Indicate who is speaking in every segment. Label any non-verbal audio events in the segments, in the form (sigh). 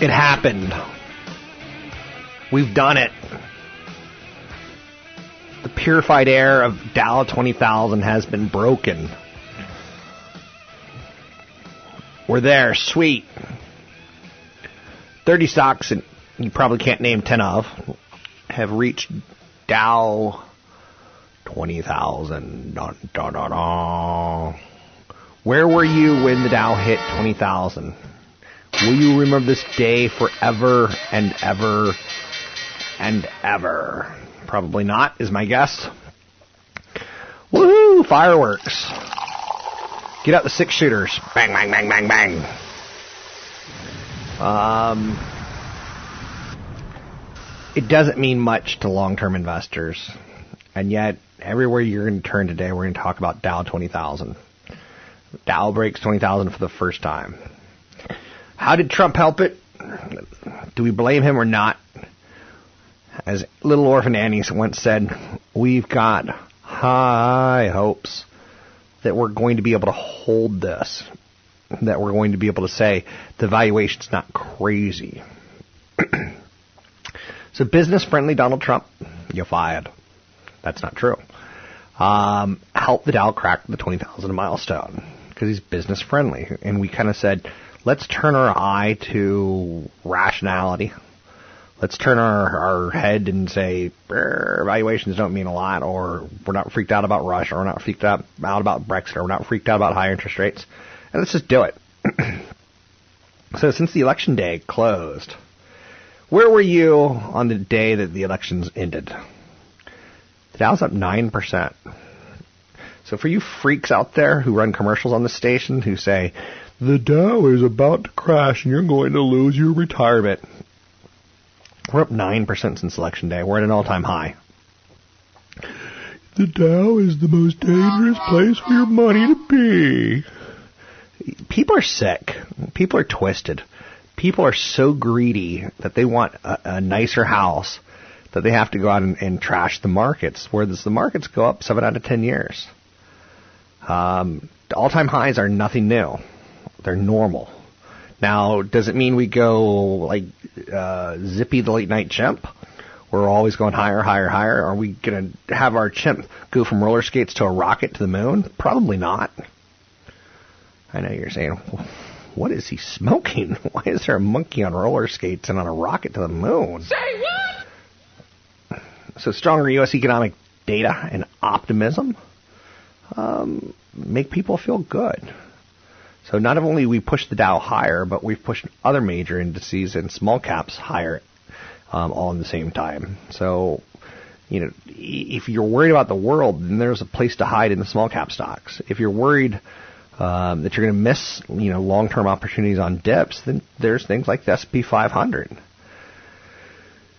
Speaker 1: It happened. We've done it. The purified air of Dow 20,000 has been broken. We're there. Sweet. 30 stocks, and you probably can't name 10 of, have reached Dow 20,000. Dun, dun, dun, dun. Where were you when the Dow hit 20,000? Will you remember this day forever and ever and ever? Probably not, is my guess. Woohoo! Fireworks. Get out the six shooters. Bang, bang, bang, bang, bang. Um, it doesn't mean much to long-term investors, and yet everywhere you're going to turn today, we're going to talk about Dow 20,000. Dow breaks 20,000 for the first time. How did Trump help it? Do we blame him or not? As little orphan Annie once said, we've got high hopes that we're going to be able to hold this, that we're going to be able to say the valuation's not crazy. (clears throat) so business friendly Donald Trump, you're fired. That's not true. Um, help the Dow crack the 20,000 milestone because he's business friendly. And we kind of said, let's turn our eye to rationality. Let's turn our, our head and say evaluations don't mean a lot, or we're not freaked out about Russia, or we're not freaked out, out about Brexit, or we're not freaked out about higher interest rates. And let's just do it. (clears throat) so since the election day closed, where were you on the day that the elections ended? The Dow's up 9%. So for you freaks out there who run commercials on the station who say, the Dow is about to crash and you're going to lose your retirement. We're up 9% since election day. We're at an all-time high. The Dow is the most dangerous place for your money to be. People are sick. People are twisted. People are so greedy that they want a, a nicer house that they have to go out and, and trash the markets, where the markets go up 7 out of 10 years. Um, all-time highs are nothing new. They're normal. Now, does it mean we go like uh, Zippy the late night chimp? We're always going higher, higher, higher. Are we going to have our chimp go from roller skates to a rocket to the moon? Probably not. I know you're saying, what is he smoking? (laughs) Why is there a monkey on roller skates and on a rocket to the moon?
Speaker 2: Say what?
Speaker 1: So stronger U.S. economic data and optimism um, make people feel good. So not only we pushed the Dow higher, but we've pushed other major indices and small caps higher um, all in the same time. So, you know, if you're worried about the world, then there's a place to hide in the small cap stocks. If you're worried um, that you're going to miss, you know, long-term opportunities on dips, then there's things like the S&P 500.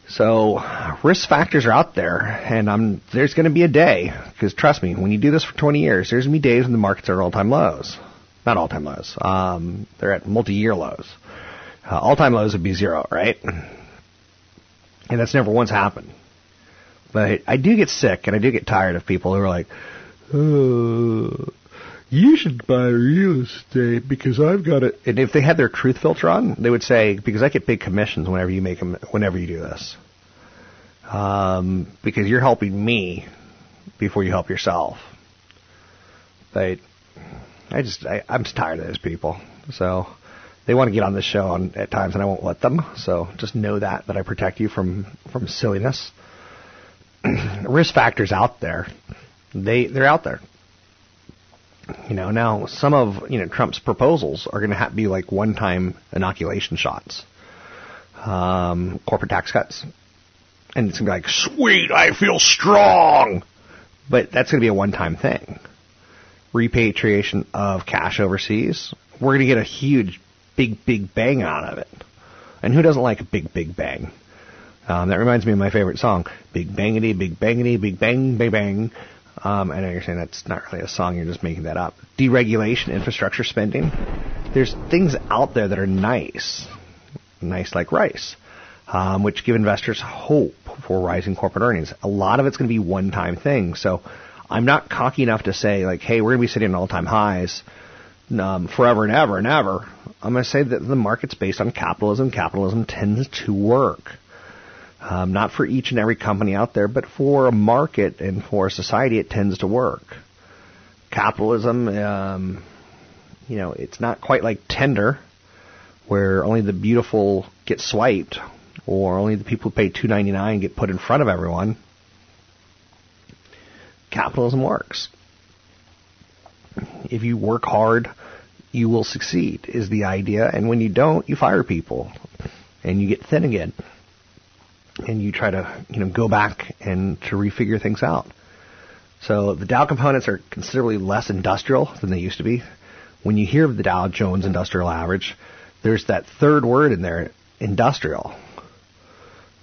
Speaker 1: So risk factors are out there, and I'm, there's going to be a day because trust me, when you do this for 20 years, there's going to be days when the markets are all-time lows. Not all-time lows. Um, they're at multi-year lows. Uh, all-time lows would be zero, right? And that's never once happened. But I do get sick and I do get tired of people who are like, oh, you should buy real estate because I've got it. And if they had their truth filter on, they would say, because I get big commissions whenever you make them, whenever you do this. Um, because you're helping me before you help yourself. But I just, I, I'm just tired of those people. So they want to get on this show on, at times, and I won't let them. So just know that that I protect you from from silliness. (clears throat) Risk factors out there, they they're out there. You know, now some of you know Trump's proposals are going to have to be like one-time inoculation shots, um, corporate tax cuts, and it's to be like, sweet, I feel strong, but that's going to be a one-time thing. Repatriation of cash overseas, we're going to get a huge, big, big bang out of it. And who doesn't like a big, big bang? Um, that reminds me of my favorite song, Big Bangity, Big Bangity, Big Bang, Bang Bang. Um, I know you're saying that's not really a song, you're just making that up. Deregulation, infrastructure spending. There's things out there that are nice, nice like rice, um, which give investors hope for rising corporate earnings. A lot of it's going to be one-time things. So I'm not cocky enough to say like, hey, we're to be sitting at all-time highs um, forever and ever and ever. I'm to say that the market's based on capitalism. Capitalism tends to work. Um, not for each and every company out there, but for a market and for a society, it tends to work. Capitalism, um, you know, it's not quite like Tinder, where only the beautiful get swiped, or only the people who pay two ninety nine get put in front of everyone. Capitalism works. If you work hard, you will succeed. Is the idea, and when you don't, you fire people, and you get thin again and you try to you know go back and to refigure things out. So the Dow components are considerably less industrial than they used to be. When you hear of the Dow Jones Industrial Average, there's that third word in there, industrial.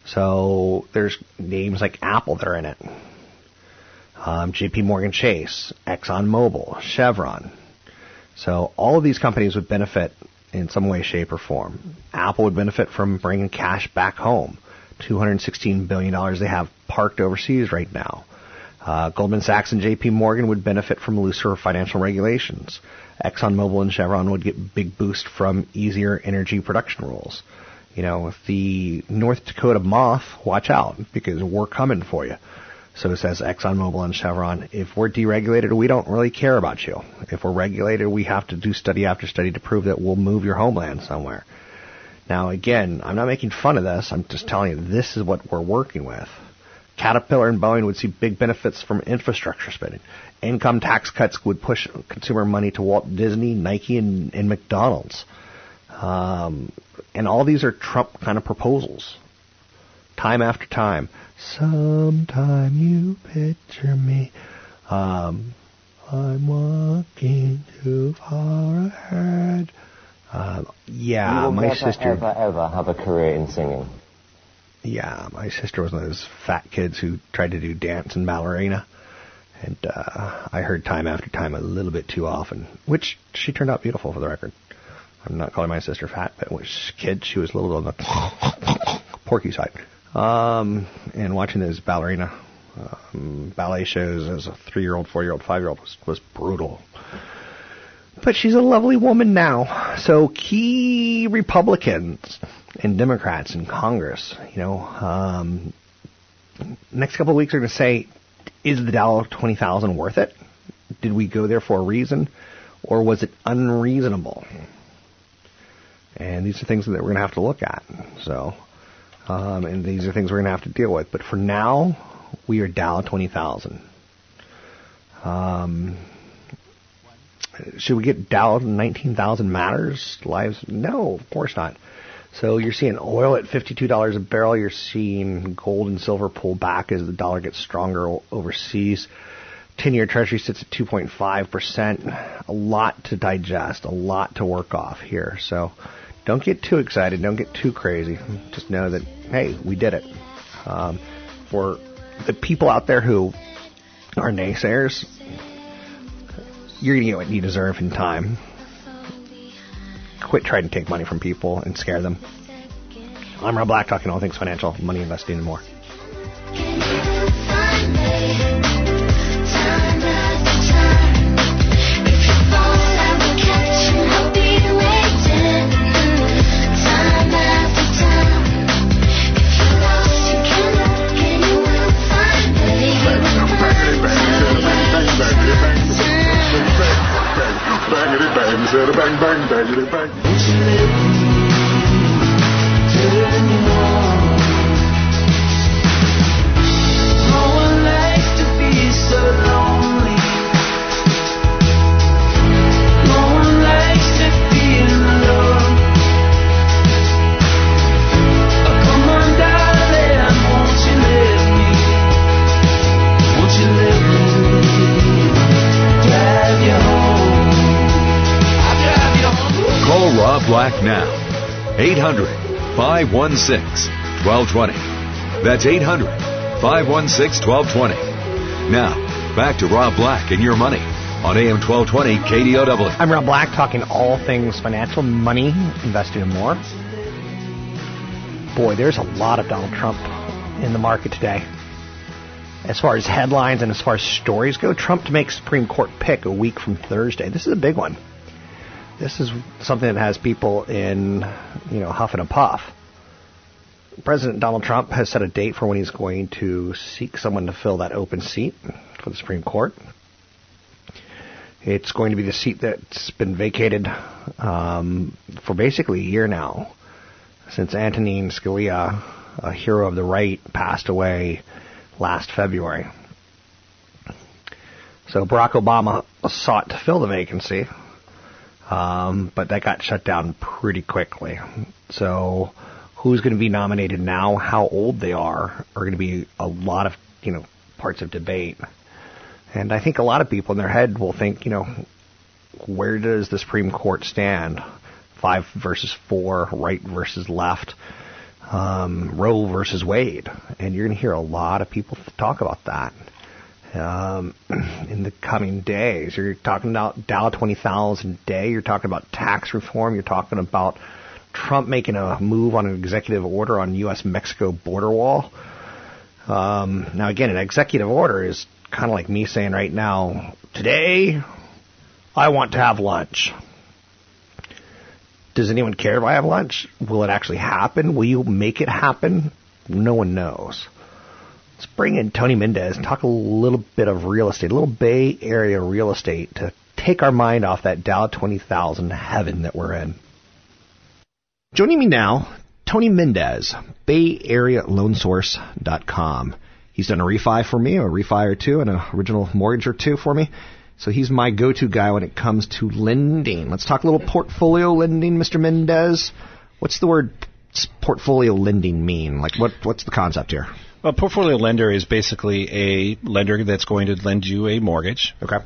Speaker 1: So there's names like Apple that are in it. Um, J.P. Morgan Chase, Exxon Mobil, Chevron. So all of these companies would benefit in some way, shape, or form. Apple would benefit from bringing cash back home. $216 billion they have parked overseas right now. Uh, Goldman Sachs and JP Morgan would benefit from looser financial regulations. ExxonMobil and Chevron would get big boost from easier energy production rules. You know, if the North Dakota moth, watch out because we're coming for you. So it says ExxonMobil and Chevron. If we're deregulated, we don't really care about you. If we're regulated, we have to do study after study to prove that we'll move your homeland somewhere. Now, again, I'm not making fun of this. I'm just telling you this is what we're working with. Caterpillar and Boeing would see big benefits from infrastructure spending. Income tax cuts would push consumer money to Walt Disney, Nike, and, and McDonald's. Um, and all these are Trump kind of proposals. Time after time. Sometime you picture me. Um, I'm walking too far ahead. Uh, yeah, my
Speaker 3: never,
Speaker 1: sister.
Speaker 3: ever, ever have a career in singing.
Speaker 1: Yeah, my sister was one of those fat kids who tried to do dance and ballerina. And uh, I heard time after time a little bit too often, which she turned out beautiful for the record. I'm not calling my sister fat, but when she was a kid, she was a little on the (laughs) porky side. Um, and watching those ballerina um, ballet shows as a three-year-old, four-year-old, five-year-old was, was brutal. But she's a lovely woman now. So key Republicans and Democrats in Congress, you know, um, next couple of weeks are going to say, is the Dow 20,000 worth it? Did we go there for a reason? Or was it unreasonable? And these are things that we're going to have to look at. So, um, and these are things we're going to have to deal with. But for now, we are Dow 20,000. Um, should we get Dow 19,000 matters lives? No, of course not. So you're seeing oil at $52 a barrel. You're seeing gold and silver pull back as the dollar gets stronger overseas. 10-year Treasury sits at 2.5%. A lot to digest, a lot to work off here. So don't get too excited. Don't get too crazy. Just know that, hey, we did it. Um, for the people out there who are naysayers, you're going to get what you deserve in time. quit trying to take money from people and scare them. I'm Rob Black, talking all things financial, money investing, and more.
Speaker 4: 516 1220. That's 800 516 1220. Now, back to Rob Black and your money on AM 1220 KDOW.
Speaker 1: I'm Rob Black, talking all things financial, money, investing, and more. Boy, there's a lot of Donald Trump in the market today. As far as headlines and as far as stories go, Trump to make Supreme Court pick a week from Thursday. This is a big one. This is something that has people in, you know, huff and a puff. President Donald Trump has set a date for when he's going to seek someone to fill that open seat for the Supreme Court. It's going to be the seat that's been vacated um, for basically a year now, since Antonin Scalia, a hero of the right, passed away last February. So Barack Obama sought to fill the vacancy, um, but that got shut down pretty quickly. So who's going to be nominated now, how old they are, are going to be a lot of you know parts of debate. And I think a lot of people in their head will think, you know, where does the Supreme Court stand? Five versus four, right versus left, um, Roe versus Wade. And you're going to hear a lot of people talk about that um, (clears throat) in the coming days. You're talking about Dow 20,000 a day. You're talking about tax reform. You're talking about Trump making a move on an executive order on U.S.-Mexico border wall. Um, now, again, an executive order is kind of like me saying right now, today I want to have lunch. Does anyone care if I have lunch? Will it actually happen? Will you make it happen? No one knows. Let's bring in Tony Mendez and talk a little bit of real estate, a little Bay Area real estate to take our mind off that Dow 20,000 heaven that we're in. Joining me now, Tony Mendez, BayAreaLoanSource.com. He's done a refi for me, a refi or two, and an original mortgage or two for me. So he's my go-to guy when it comes to lending. Let's talk a little portfolio lending, Mr. Mendez. What's the word portfolio lending mean? Like, what what's the concept here?
Speaker 5: A portfolio lender is basically a lender that's going to lend you a mortgage.
Speaker 1: Okay.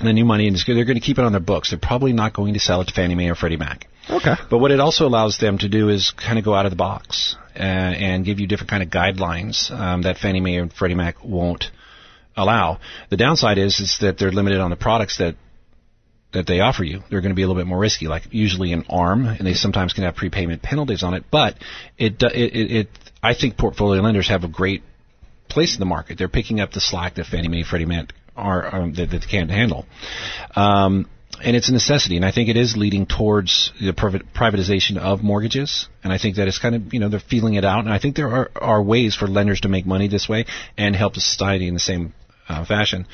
Speaker 5: Lend you money, and they're going to keep it on their books. They're probably not going to sell it to Fannie Mae or Freddie Mac.
Speaker 1: Okay.
Speaker 5: But what it also allows them to do is kind of go out of the box uh, and give you different kind of guidelines um, that Fannie Mae and Freddie Mac won't allow. The downside is is that they're limited on the products that that they offer you. They're going to be a little bit more risky, like usually an ARM, and they sometimes can have prepayment penalties on it. But it it it, it I think portfolio lenders have a great place in the market. They're picking up the slack that Fannie Mae, and Freddie Mac are um, that, that they can't handle. Um, and it's a necessity, and I think it is leading towards the privatization of mortgages. And I think that it's kind of you know they're feeling it out, and I think there are, are ways for lenders to make money this way and help the society in the same uh, fashion.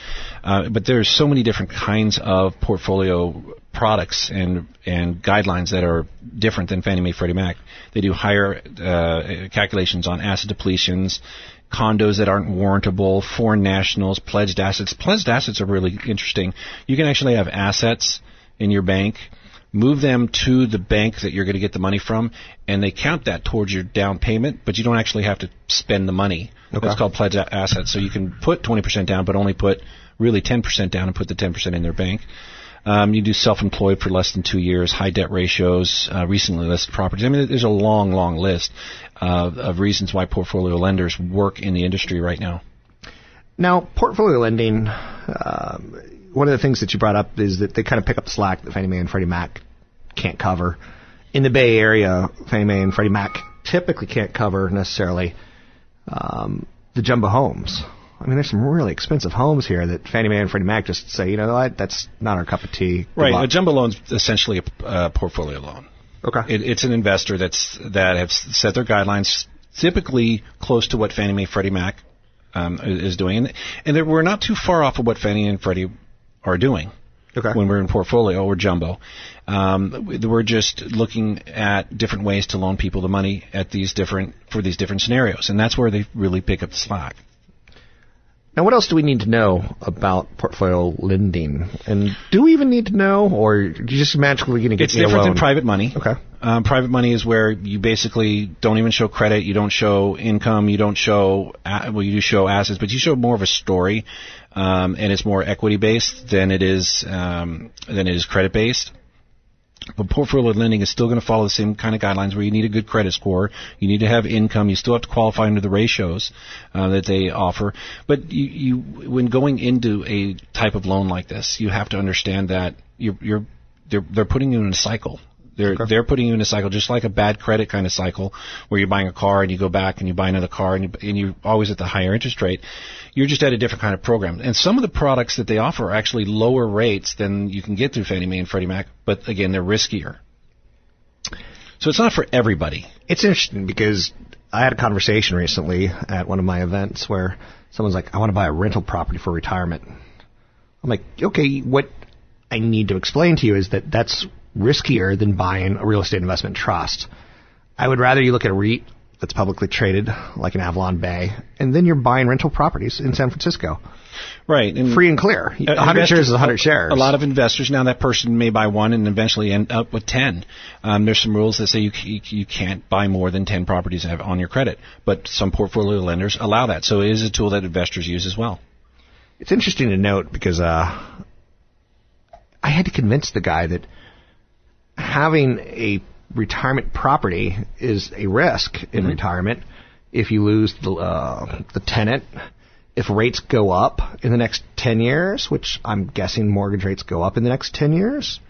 Speaker 5: Uh, but there's so many different kinds of portfolio products and and guidelines that are different than Fannie Mae, Freddie Mac. They do higher uh, calculations on asset depletions, condos that aren't warrantable, foreign nationals, pledged assets. Pledged assets are really interesting. You can actually have assets in your bank, move them to the bank that you're going to get the money from, and they count that towards your down payment, but you don't actually have to spend the money.
Speaker 1: Okay.
Speaker 5: That's called pledged assets. So you can put 20% down, but only put really 10% down and put the 10% in their bank. Um, you do self-employed for less than two years, high debt ratios, uh, recently listed properties. I mean, there's a long, long list uh, of reasons why portfolio lenders work in the industry right now.
Speaker 1: Now, portfolio lending, um, one of the things that you brought up is that they kind of pick up the slack that Fannie Mae and Freddie Mac can't cover. In the Bay Area, Fannie Mae and Freddie Mac typically can't cover necessarily um, the jumbo homes. I mean, there's some really expensive homes here that Fannie Mae and Freddie Mac just say, you know what, that's not our cup of tea. Good
Speaker 5: Right.
Speaker 1: luck.
Speaker 5: A jumbo loan's essentially a uh, portfolio loan.
Speaker 1: Okay.
Speaker 5: It, it's an investor that's that have set their guidelines typically close to what Fannie Mae, Freddie Mac um, is doing, and, we're not too far off of what Fannie and Freddie are doing.
Speaker 1: Okay.
Speaker 5: When we're in portfolio or jumbo, um, we're just looking at different ways to loan people the money at these different for these different scenarios, and that's where they really pick up the slack.
Speaker 1: Now, what else do we need to know about portfolio lending? And do we even need to know, or are you just magically going to get
Speaker 5: It's different than private money.
Speaker 1: Okay.
Speaker 5: Um, private money is where you basically don't even show credit, you don't show income, you don't show well, you do show assets, but you show more of a story, um, and it's more equity based than it is um, than it is credit based. But portfolio lending is still going to follow the same kind of guidelines where you need a good credit score, you need to have income, you still have to qualify under the ratios uh, that they offer. But you, you, when going into a type of loan like this, you have to understand that you're, you're they're, they're putting you in a cycle. They're they're putting you in a cycle just like a bad credit kind of cycle where you're buying a car and you go back and you buy another car and you and you're always at the higher interest rate. You're just at a different kind of program. And some of the products that they offer are actually lower rates than you can get through Fannie Mae and Freddie Mac, but again they're riskier. So it's not for everybody.
Speaker 1: It's interesting because I had a conversation recently at one of my events where someone's like, I want to buy a rental property for retirement. I'm like, okay, what I need to explain to you is that that's riskier than buying a real estate investment trust. I would rather you look at a REIT that's publicly traded, like an Avalon Bay, and then you're buying rental properties in San Francisco.
Speaker 5: Right. And
Speaker 1: Free and clear.
Speaker 5: Uh,
Speaker 1: 100
Speaker 5: investors-
Speaker 1: shares is 100 shares.
Speaker 5: A lot of investors now that person may buy one and eventually end up with ten. Um, there's some rules that say you, c- you can't buy more than ten properties on your credit, but some portfolio lenders allow that. So it is a tool that investors use as well.
Speaker 1: It's interesting to note because uh, I had to convince the guy that having a retirement property is a risk in
Speaker 5: Mhm.
Speaker 1: retirement. If you lose the uh, the tenant, if rates go up in the next ten years, which I'm guessing mortgage rates go up in the next ten years,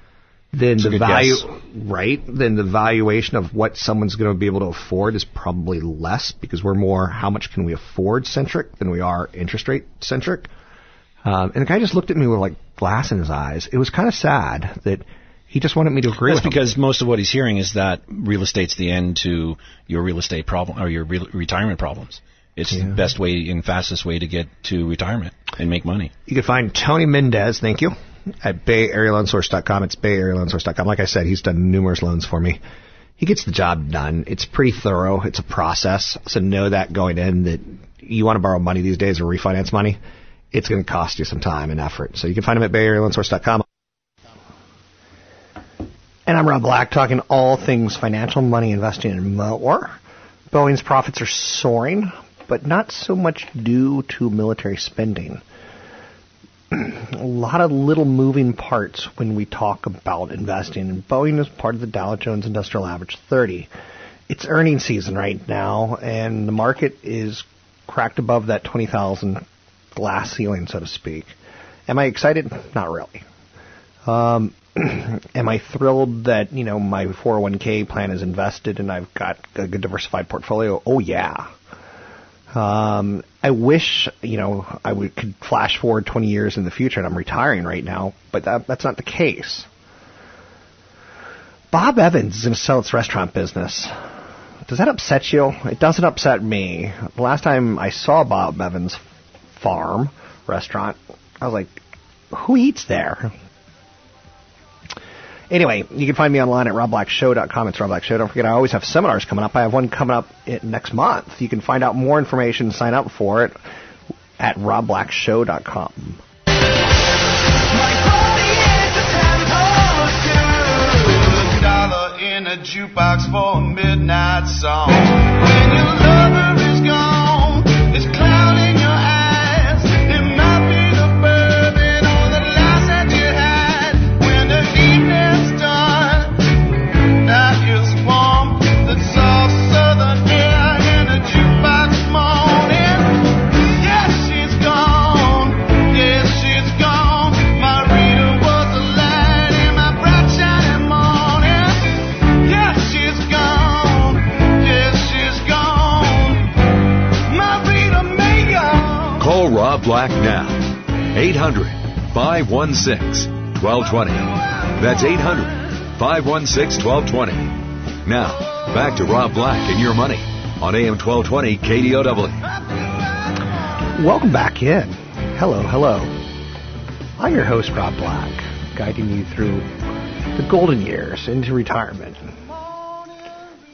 Speaker 1: then
Speaker 5: That's
Speaker 1: the value
Speaker 5: guess.
Speaker 1: right then the valuation of what someone's going to be able to afford is probably less because we're more how much can we afford centric than we are interest rate centric. Um, and the guy just looked at me with like glass in his eyes. It was kind of sad that he just wanted me to agree
Speaker 5: That's
Speaker 1: with him.
Speaker 5: because most of what he's hearing is that real estate's the end to your real estate problem or your re- retirement problems. It's the best way and fastest way to get to retirement and make money.
Speaker 1: You can find Tony Mendez, thank you, at BayAreaLoanSource.com. It's BayAreaLoanSource.com. Like I said, he's done numerous loans for me. He gets the job done. It's pretty thorough. It's a process. So know that going in that you want to borrow money these days or refinance money, it's going to cost you some time and effort. So you can find him at BayAreaLoanSource.com. And I'm Rob Black, talking all things financial, money, investing, and more. Boeing's profits are soaring, but not so much due to military spending. (clears throat) a lot of little moving parts when we talk about investing, and Boeing is part of the Dow Jones Industrial Average 30. It's earnings season right now, and the market is cracked above that 20,000 glass ceiling, so to speak. Am I excited? Not really. Um, (clears throat) am I thrilled that you know my 401k plan is invested and I've got a good diversified portfolio? Oh yeah. Um, I wish you know I would, could flash forward 20 years in the future and I'm retiring right now, but that, that's not the case. Bob Evans is going to sell its restaurant business. Does that upset you? It doesn't upset me. The last time I saw Bob Evans farm restaurant, I was like, who eats there? Anyway, you can find me online at robblackshow.com. It's Rob Black Show. Don't forget, I always have seminars coming up. I have one coming up next month. You can find out more information, sign up for it at robblackshow.com.
Speaker 6: dollar in a jukebox for a midnight song.
Speaker 4: 800 516 1220. That's 800 516 1220. Now, back to Rob Black and your money on AM 1220 KDOW.
Speaker 1: Welcome back in. Hello, hello. I'm your host, Rob Black, guiding you through the golden years into retirement.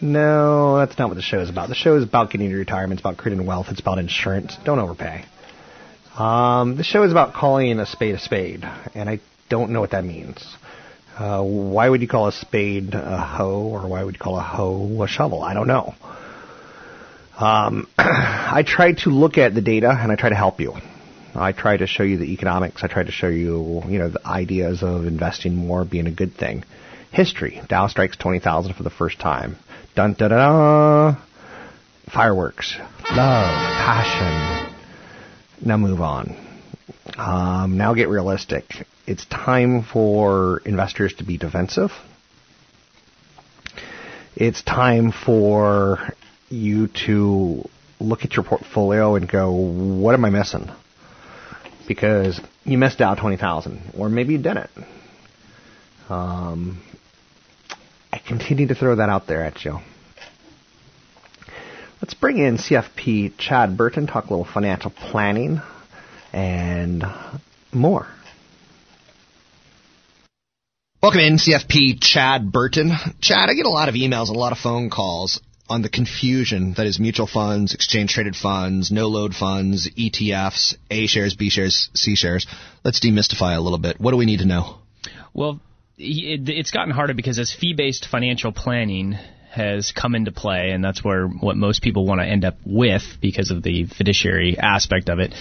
Speaker 1: No, that's not what the show is about. The show is about getting into retirement. It's about creating wealth. It's about insurance. Don't overpay. Um, show is about calling a spade a spade, and I don't know what that means. Uh, why would you call a spade a hoe, or why would you call a hoe a shovel? I don't know. Um, (clears throat) I try to look at the data, and I try to help you. I try to show you the economics. I try to show you, you know, the ideas of investing more being a good thing. History: Dow strikes twenty thousand for the first time. Dun da da. Fireworks, love, passion. Now move on. Um, now get realistic. It's time for investors to be defensive. It's time for you to look at your portfolio and go, what am I missing? Because you missed out 20,000 or maybe you didn't. Um, I continue to throw that out there at you. Let's bring in CFP Chad Burton, talk a little financial planning and more.
Speaker 7: Welcome in, CFP Chad Burton. Chad, I get a lot of emails and a lot of phone calls on the confusion that is mutual funds, exchange traded funds, no load funds, ETFs, A shares, B shares, C shares. Let's demystify a little bit. What do we need to know?
Speaker 8: Well, it's gotten harder because as fee based financial planning has come into play, and that's where what most people want to end up with because of the fiduciary aspect of it.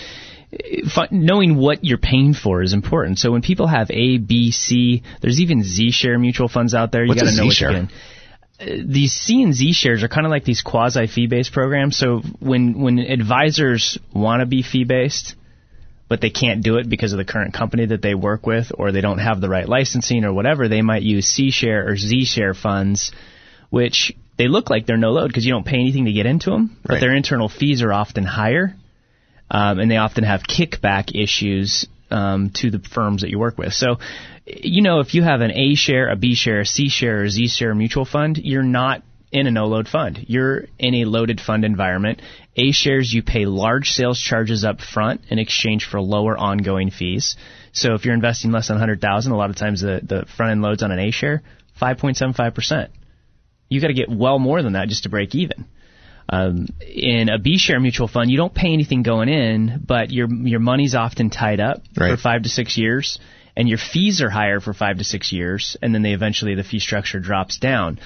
Speaker 8: Knowing what you're paying for is important. So when people have A, B, C, there's even Z share mutual funds out there. You got to know what you're getting uh, these C and Z shares are kind of like these quasi fee based programs. So when when advisors want to be fee based, but they can't do it because of the current company that they work with, or they don't have the right licensing or whatever, they might use C share or Z share funds, which they look like they're no load because you don't pay anything to get into them, but their internal fees are often higher, um, and they often have kickback issues um, to the firms that you work with. So, you know, if you have an A share, a B share, a C share, or Z share mutual fund, you're not in a no load fund. You're in a loaded fund environment. A shares, you pay large sales charges up front in exchange for lower ongoing fees. So if you're investing less than 100,000, a lot of times the, the front end loads on an A share, 5.75%. You got to get well more than that just to break even. Um, in a B share mutual fund, you don't pay anything going in, but your your money's often tied up
Speaker 7: right.
Speaker 8: for five to six years, and your fees are higher for five to six years, and then they eventually the fee structure drops down.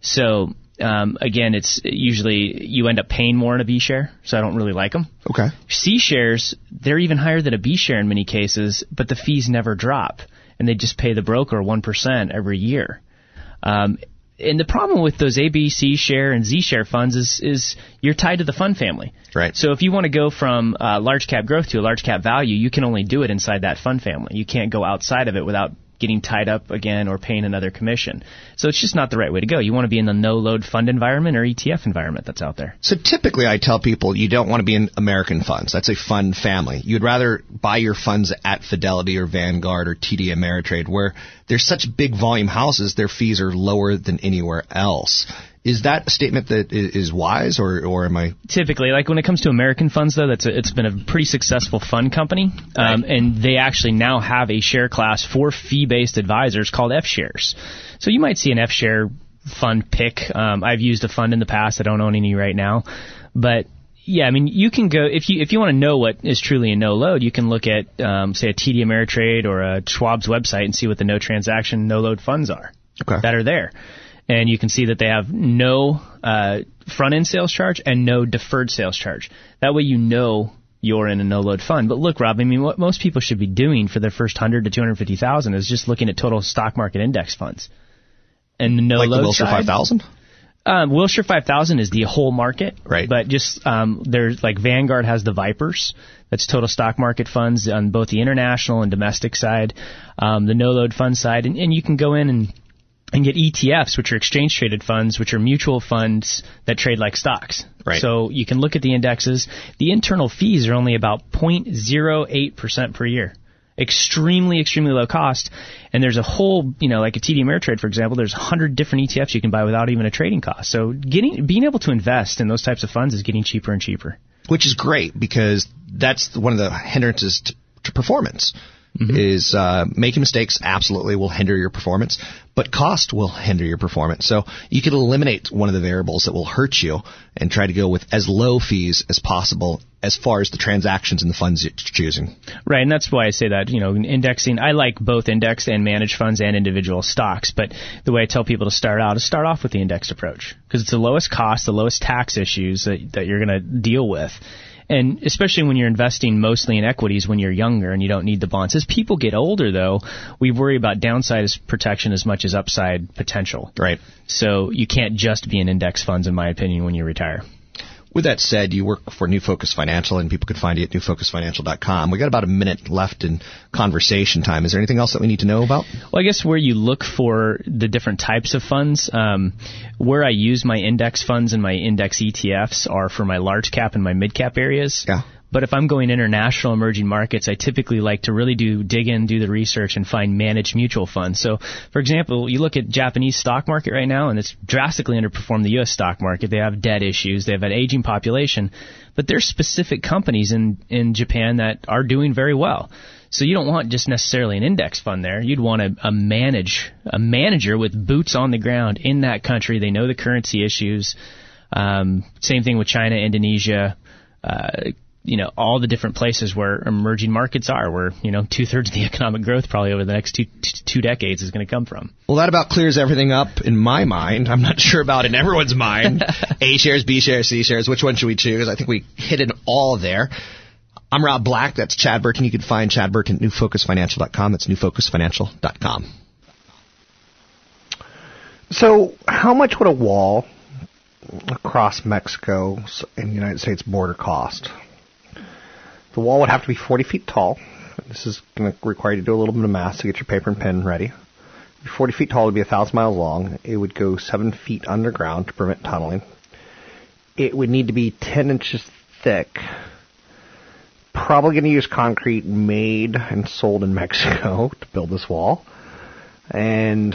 Speaker 8: So um, again, it's usually you end up paying more in a B share, so I don't really like them.
Speaker 7: Okay.
Speaker 8: C shares, they're even higher than a B share in many cases, but the fees never drop, and they just pay the broker one percent every year. Um, and the problem with those A, B, C share and Z share funds is is you're tied to the fund family.
Speaker 7: Right.
Speaker 8: So if you want to go from uh, large cap growth to a large cap value, you can only do it inside that fund family. You can't go outside of it without getting tied up again or paying another commission. So it's just not the right way to go. You want to be in the no load fund environment or ETF environment that's out there.
Speaker 7: So typically I tell people you don't want to be in American funds. That's a fund family. You'd rather buy your funds at Fidelity or Vanguard or TD Ameritrade where there's such big volume houses, their fees are lower than anywhere else. Is that a statement that is wise, or, or am I?
Speaker 8: Typically, like when it comes to American funds, though, that's a, it's been a pretty successful fund company, um,
Speaker 7: right.
Speaker 8: and they actually now have a share class for fee-based advisors called F shares. So you might see an F share fund pick. Um, I've used a fund in the past. I don't own any right now, but yeah, I mean, you can go if you if you want to know what is truly a no load, you can look at um, say a TD Ameritrade or a Schwab's website and see what the no transaction no load funds are
Speaker 7: okay.
Speaker 8: that are there and you can see that they have no uh, front end sales charge and no deferred sales charge. That way you know you're in a no load fund. But look, Rob, I mean, what most people should be doing for their first hundred to two hundred fifty thousand is just looking at total stock market index funds. And the no
Speaker 7: like
Speaker 8: load
Speaker 7: the Wilshire five thousand.
Speaker 8: Um, Wilshire 5000 is the whole market,
Speaker 7: right?
Speaker 8: But just um, there's like Vanguard has the Vipers, that's total stock market funds on both the international and domestic side, um, the no load fund side, and, and you can go in and and get ETFs, which are exchange traded funds, which are mutual funds that trade like stocks.
Speaker 7: Right.
Speaker 8: So you can look at the indexes. The internal fees are only about 0.08% per year. Extremely, extremely low cost. And there's a whole, you know, like a TD Ameritrade, for example, there's 100 different ETFs you can buy without even a trading cost. So getting, being able to invest in those types of funds is getting cheaper and cheaper.
Speaker 7: Which is great because that's one of the hindrances to, to performance. Mm-hmm. Is uh, making mistakes absolutely will hinder your performance, but cost will hinder your performance. So you can eliminate one of the variables that will hurt you and try to go with as low fees as possible as far as the transactions and the funds you're choosing.
Speaker 8: Right, and that's why I say that, you know, indexing, I like both indexed and managed funds and individual stocks, but the way I tell people to start out is start off with the indexed approach because it's the lowest cost, the lowest tax issues that, that you're going to deal with and especially when you're investing mostly in equities when you're younger and you don't need the bonds. As people get older, though, we worry about downside protection as much as upside potential.
Speaker 7: Right.
Speaker 8: So you can't just be in index funds, in my opinion, when you retire.
Speaker 7: With that said, you work for New Focus Financial, and people can find you at newfocusfinancial.com. We got about a minute left in conversation time. Is there anything else that we need to know about?
Speaker 8: Well, I guess where you look for the different types of funds, um, where I use my index funds and my index ETFs are for my large cap and my mid cap areas.
Speaker 7: Yeah.
Speaker 8: But if I'm going international emerging markets, I typically like to really do dig in, do the research, and find managed mutual funds. So, for example, you look at Japanese stock market right now, and it's drastically underperformed the U.S. stock market. They have debt issues, they have an aging population, but there's specific companies in in Japan that are doing very well. So you don't want just necessarily an index fund there. You'd want a, a manage a manager with boots on the ground in that country. They know the currency issues. Um, same thing with China, Indonesia. Uh, you know all the different places where emerging markets are, where you know two thirds of the (laughs) economic growth probably over the next two two decades is going to come from.
Speaker 7: Well, that about clears everything up in my mind. I'm not (laughs) sure about in everyone's mind. (laughs) A shares, B shares, C shares. Which one should we choose? I think we hit it all there. I'm Rob Black. That's Chad Burton. You can find Chad Burton at newfocusfinancial.com. That's newfocusfinancial.com.
Speaker 1: So, how much would a wall across Mexico and the United States border cost? The wall would have to be 40 feet tall. This is going to require you to do a little bit of math to get your paper and pen ready. 40 feet tall would be 1,000 miles long. It would go 7 feet underground to prevent tunneling. It would need to be 10 inches thick. Probably going to use concrete made and sold in (laughs) Mexico to build this wall. And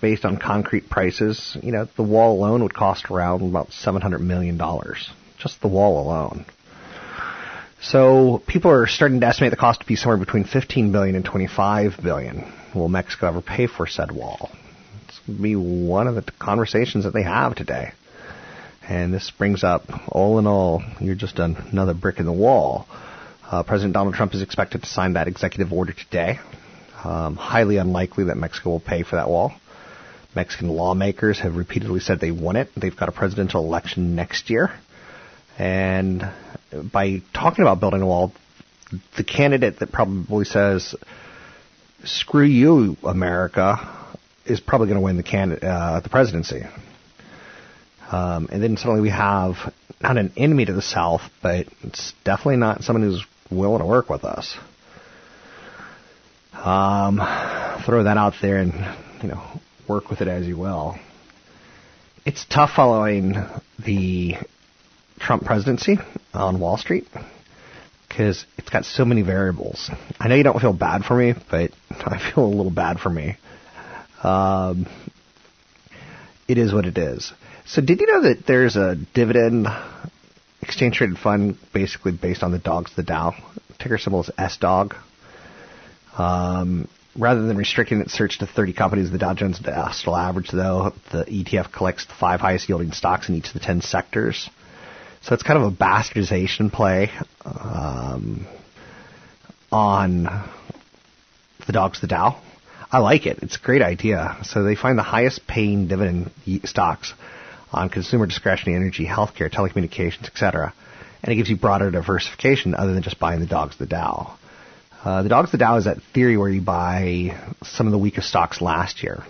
Speaker 1: based on concrete prices, you know, the wall alone would cost around about $700 million. Just the wall alone. So people are starting to estimate the cost to be somewhere between 15 billion and 25 billion. Will Mexico ever pay for said wall? It's going to be one of the conversations that they have today. And this brings up, all in all, you're just another brick in the wall. Uh, President Donald Trump is expected to sign that executive order today. Um, highly unlikely that Mexico will pay for that wall. Mexican lawmakers have repeatedly said they want it. They've got a presidential election next year. And by talking about building a wall, the candidate that probably says, "Screw you, America," is probably going to win the can- uh, the presidency. Um, and then suddenly we have not an enemy to the south, but it's definitely not someone who's willing to work with us. Um, throw that out there and you know work with it as you will. It's tough following the Trump presidency on Wall Street because it's got so many variables. I know you don't feel bad for me, but (laughs) I feel a little bad for me. Um, it is what it is. So, did you know that there's a dividend exchange traded fund basically based on the dogs the Dow? Ticker symbol is SDOG. Um, rather than restricting its search to 30 companies, the Dow Jones Industrial Average, though, the ETF collects the five highest yielding stocks in each of the 10 sectors. So it's kind of a bastardization play um, on the dogs the Dow. I like it. It's a great idea. So they find the highest paying dividend stocks on consumer discretionary energy, healthcare, telecommunications, etc. And it gives you broader diversification other than just buying the dogs of the Dow. Uh, the dogs of the Dow is that theory where you buy some of the weakest stocks last year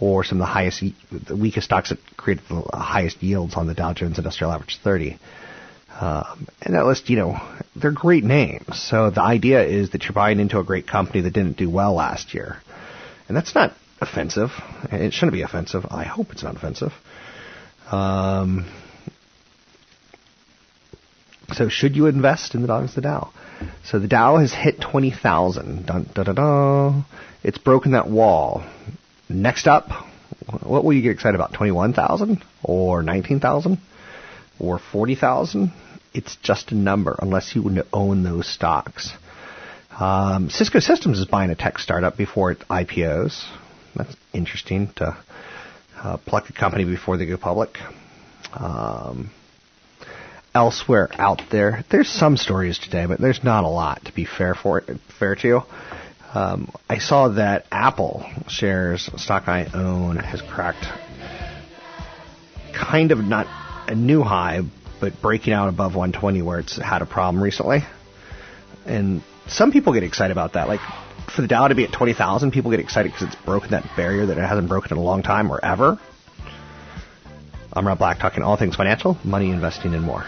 Speaker 1: or some of the highest, the weakest stocks that created the highest yields on the Dow Jones Industrial Average 30. Um, and that list, you know, they're great names. So the idea is that you're buying into a great company that didn't do well last year. And that's not offensive. It shouldn't be offensive. I hope it's not offensive. Um, so should you invest in the dogs the Dow? So the Dow has hit 20,000. Dun, dun, dun, dun. It's broken that wall. Next up, what will you get excited about? 21,000 or 19,000 or 40,000? It's just a number unless you own those stocks. Um, Cisco Systems is buying a tech startup before it IPOs. That's interesting to uh, pluck a company before they go public. Um, elsewhere out there, there's some stories today, but there's not a lot to be fair for fair to you. Um, I saw that Apple shares stock I own has cracked kind of not a new high, but breaking out above 120 where it's had a problem recently. And some people get excited about that. Like for the Dow to be at 20,000, people get excited because it's broken that barrier that it hasn't broken in a long time or ever. I'm Rob Black, talking all things financial, money, investing, and more.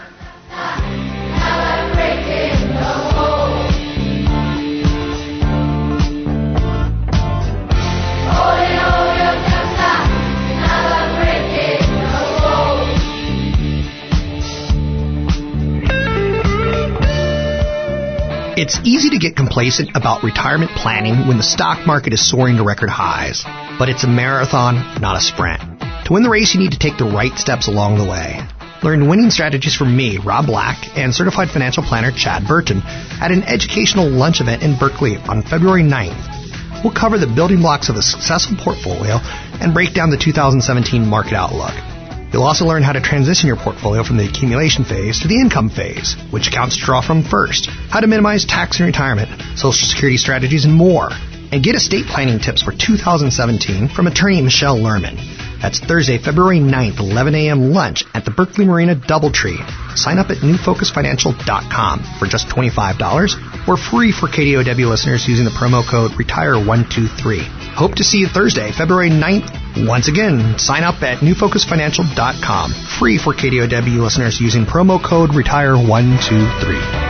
Speaker 9: It's easy to get complacent about retirement planning when the stock market is soaring to record highs. But it's a marathon, not a sprint. To win the race, you need to take the right steps along the way. Learn winning strategies from me, Rob Black, and certified financial planner Chad Burton at an educational lunch event in Berkeley on February 9th. We'll cover the building blocks of a successful portfolio and break down the 2017 market outlook. You'll also learn how to transition your portfolio from the accumulation phase to the income phase, which accounts to draw from first, how to minimize tax in retirement, social security strategies, and more. And get estate planning tips for 2017 from attorney Michelle Lerman. That's Thursday, February 9th, 11 a.m. lunch at the Berkeley Marina Doubletree. Sign up at newfocusfinancial.com for just $25 or free for KDOW listeners using the promo code RETIRE123. Hope to see you Thursday, February 9th. Once again, sign up at newfocusfinancial.com. Free for KDOW listeners using promo code RETIRE123.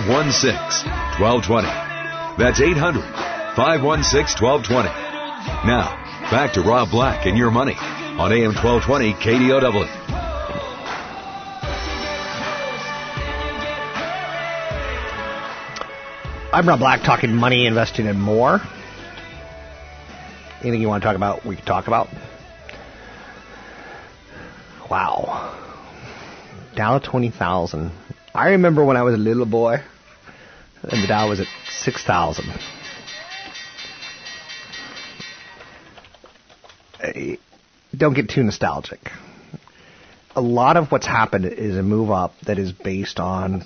Speaker 4: 516 1220. That's 800 516 1220. Now, back to Rob Black and your money on AM 1220 KDOW.
Speaker 1: I'm Rob Black, talking money, investing, and more. Anything you want to talk about, we can talk about. Wow. Dow 20,000. I remember when I was a little boy, and the Dow was at 6,000. Eh, Don't get too nostalgic. A lot of what's happened is a move up that is based on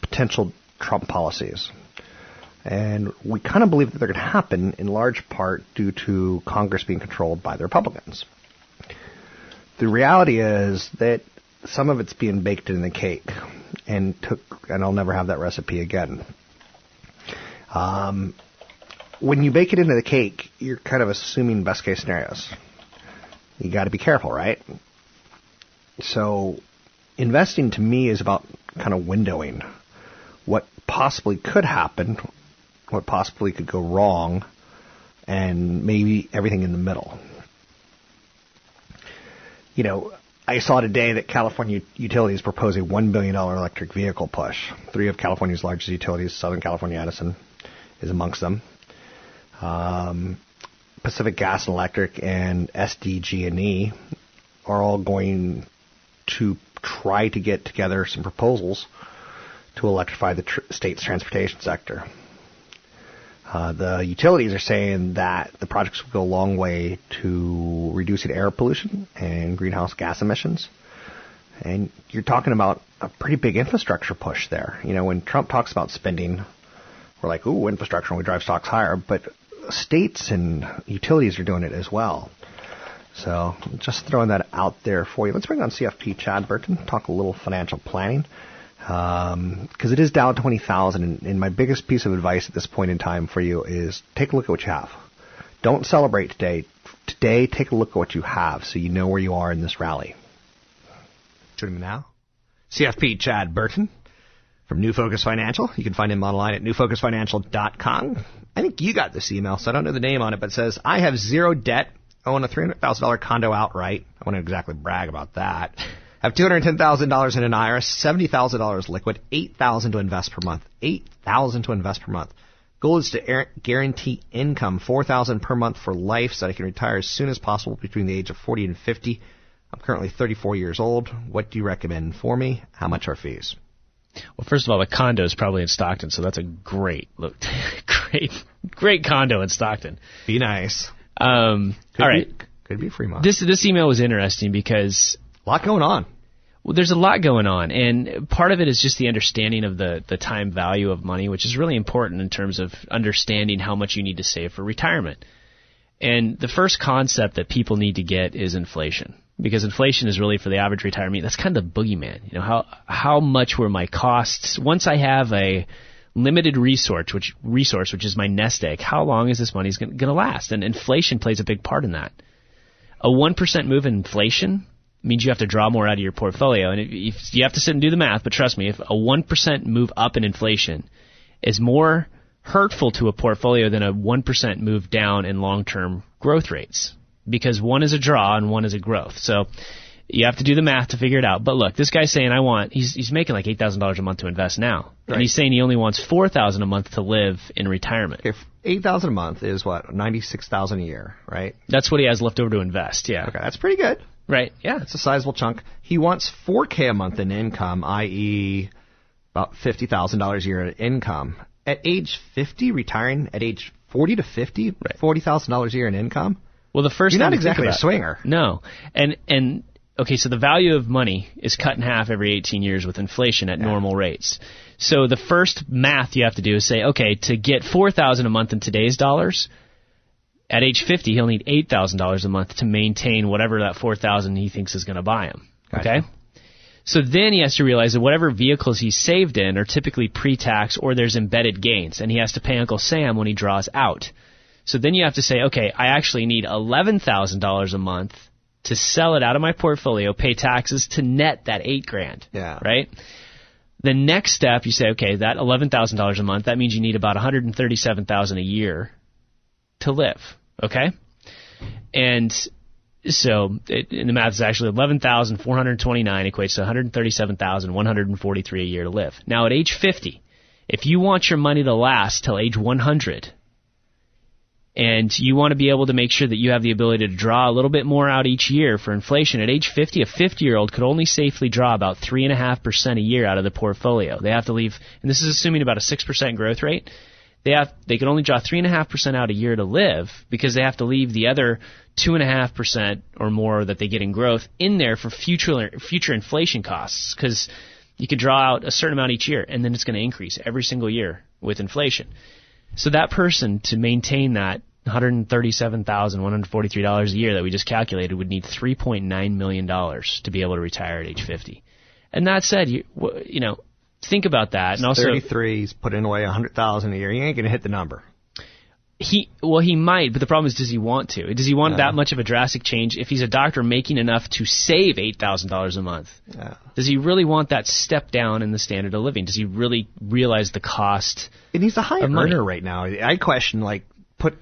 Speaker 1: potential Trump policies. And we kind of believe that they're going to happen in large part due to Congress being controlled by the Republicans. The reality is that some of it's being baked in the cake, and took, and I'll never have that recipe again. Um, when you bake it into the cake, you're kind of assuming best case scenarios. You got to be careful, right? So, investing to me is about kind of windowing what possibly could happen, what possibly could go wrong, and maybe everything in the middle. You know, I saw today that California utilities propose a $1 billion electric vehicle push. Three of California's largest utilities, Southern California Edison, is amongst them. Um, Pacific Gas and Electric and SDG&E are all going to try to get together some proposals to electrify the tr- state's transportation sector. Uh, the utilities are saying that the projects will go a long way to reducing air pollution and greenhouse gas emissions. And you're talking about a pretty big infrastructure push there. You know, when Trump talks about spending, we're like, ooh, infrastructure, and we drive stocks higher. But states and utilities are doing it as well. So just throwing that out there for you. Let's bring on CFP Chad Burton, talk a little financial planning.
Speaker 10: Because um, it is Dow 20,000. And, and my biggest piece of advice at this point in time for you is take a look at what you have. Don't celebrate today. Today, take a look at what you have so you know where you are in this rally.
Speaker 1: Joining me now, CFP Chad Burton from New Focus Financial. You can find him online at newfocusfinancial.com. I think you got this email, so I don't know the name on it, but it says, I have zero debt, I own a $300,000 condo outright. I wouldn't exactly brag about that. Have $210,000 in an IRA, $70,000 liquid, $8,000 to invest per month. $8,000 to invest per month. Goal is to guarantee income, 4000 per month for life so that I can retire as soon as possible between the age of 40 and 50. I'm currently 34 years old. What do you recommend for me? How much are fees?
Speaker 8: Well, first of all, the condo is probably in Stockton, so that's a great, look, (laughs) great, great condo in Stockton.
Speaker 1: Be nice.
Speaker 8: Um, all right,
Speaker 1: be, could be free month.
Speaker 8: This this email was interesting because
Speaker 1: a lot going on.
Speaker 8: Well, there's a lot going on, and part of it is just the understanding of the the time value of money, which is really important in terms of understanding how much you need to save for retirement. And the first concept that people need to get is inflation because inflation is really for the average retirement. That's kind of the boogeyman. You know, how how much were my costs once I have a limited resource, which resource, which is my nest egg. How long is this money going to last? And inflation plays a big part in that. A one percent move in inflation means you have to draw more out of your portfolio, and if, if you have to sit and do the math. But trust me, if a one percent move up in inflation is more hurtful to a portfolio than a one percent move down in long term growth rates because one is a draw and one is a growth. So you have to do the math to figure it out. But look, this guy's saying I want he's he's making like eight thousand dollars a month to invest now, right. and he's saying he only wants four thousand a month to live in retirement.
Speaker 1: If eight thousand a month is what ninety six thousand a year, right?
Speaker 8: That's what he has left over to invest. Yeah.
Speaker 1: Okay, that's pretty good.
Speaker 8: Right. Yeah.
Speaker 1: It's a sizable chunk. He wants four k a month in income, i.e., about fifty thousand dollars a year in income. At age fifty, retiring at age forty to fifty, right. forty thousand dollars a year in income
Speaker 8: well, the 1st
Speaker 1: you're not exactly a swinger.
Speaker 8: No, and and okay, so the value of money is cut in half every 18 years with inflation at yeah. normal rates. So the first math you have to do is say, okay, to get 4,000 a month in today's dollars, at age 50 he'll need $8,000 a month to maintain whatever that 4,000 he thinks is going to buy him. Gotcha. Okay? So then he has to realize that whatever vehicles he's saved in are typically pre-tax or there's embedded gains, and he has to pay Uncle Sam when he draws out. So then you have to say, okay, I actually need $11,000 a month to sell it out of my portfolio, pay taxes to net that 8 grand.
Speaker 1: Yeah.
Speaker 8: Right? The next step, you say, okay, that $11,000 a month, that means you need about 137,000 a year to live. Okay? And so it, the math is actually 11,429 equates to 137,143 a year to live. Now at age 50, if you want your money to last till age 100, and you want to be able to make sure that you have the ability to draw a little bit more out each year for inflation. At age 50, a 50 year old could only safely draw about 3.5% a year out of the portfolio. They have to leave, and this is assuming about a 6% growth rate. They have, they can only draw 3.5% out a year to live because they have to leave the other 2.5% or more that they get in growth in there for future, future inflation costs because you could draw out a certain amount each year and then it's going to increase every single year with inflation. So that person to maintain that $137,143 a year that we just calculated would need $3.9 million to be able to retire at age 50. And that said, you, you know, think about that.
Speaker 1: And also, 33, he's putting away 100,000 a year. He ain't going to hit the number.
Speaker 8: He well, he might, but the problem is, does he want to? Does he want that much of a drastic change? If he's a doctor making enough to save eight thousand dollars a month,
Speaker 1: yeah.
Speaker 8: does he really want that step down in the standard of living? Does he really realize the cost?
Speaker 1: And he's a high earner right now. I question like put.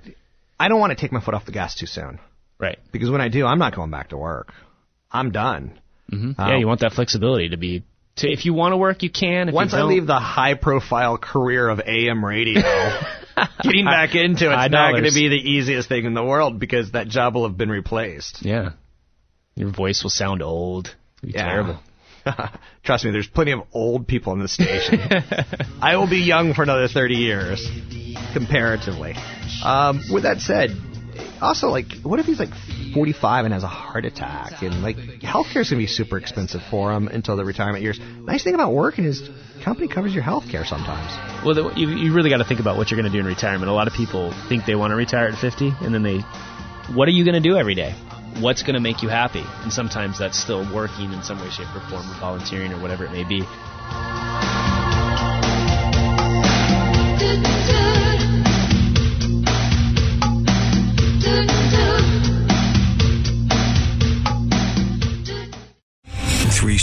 Speaker 1: I don't want to take my foot off the gas too soon.
Speaker 8: Right.
Speaker 1: Because when I do, I'm not going back to work. I'm done.
Speaker 8: Mm-hmm. Um, yeah, you want that flexibility to be to, if you want to work, you can. If
Speaker 1: Once
Speaker 8: I
Speaker 1: leave the high profile career of AM radio, (laughs) getting back into it's not going to be the easiest thing in the world because that job will have been replaced.
Speaker 8: Yeah. Your voice will sound old. It'll be yeah. terrible. (laughs)
Speaker 1: Trust me, there's plenty of old people in the station. (laughs) I will be young for another 30 years, comparatively. Um, with that said, also, like, what if he's like 45 and has a heart attack? And, like, healthcare is going to be super expensive for him until the retirement years. Nice thing about working is company covers your healthcare sometimes.
Speaker 8: Well, the, you, you really got to think about what you're going to do in retirement. A lot of people think they want to retire at 50, and then they, what are you going to do every day? What's going to make you happy? And sometimes that's still working in some way, shape, or form, or volunteering, or whatever it may be.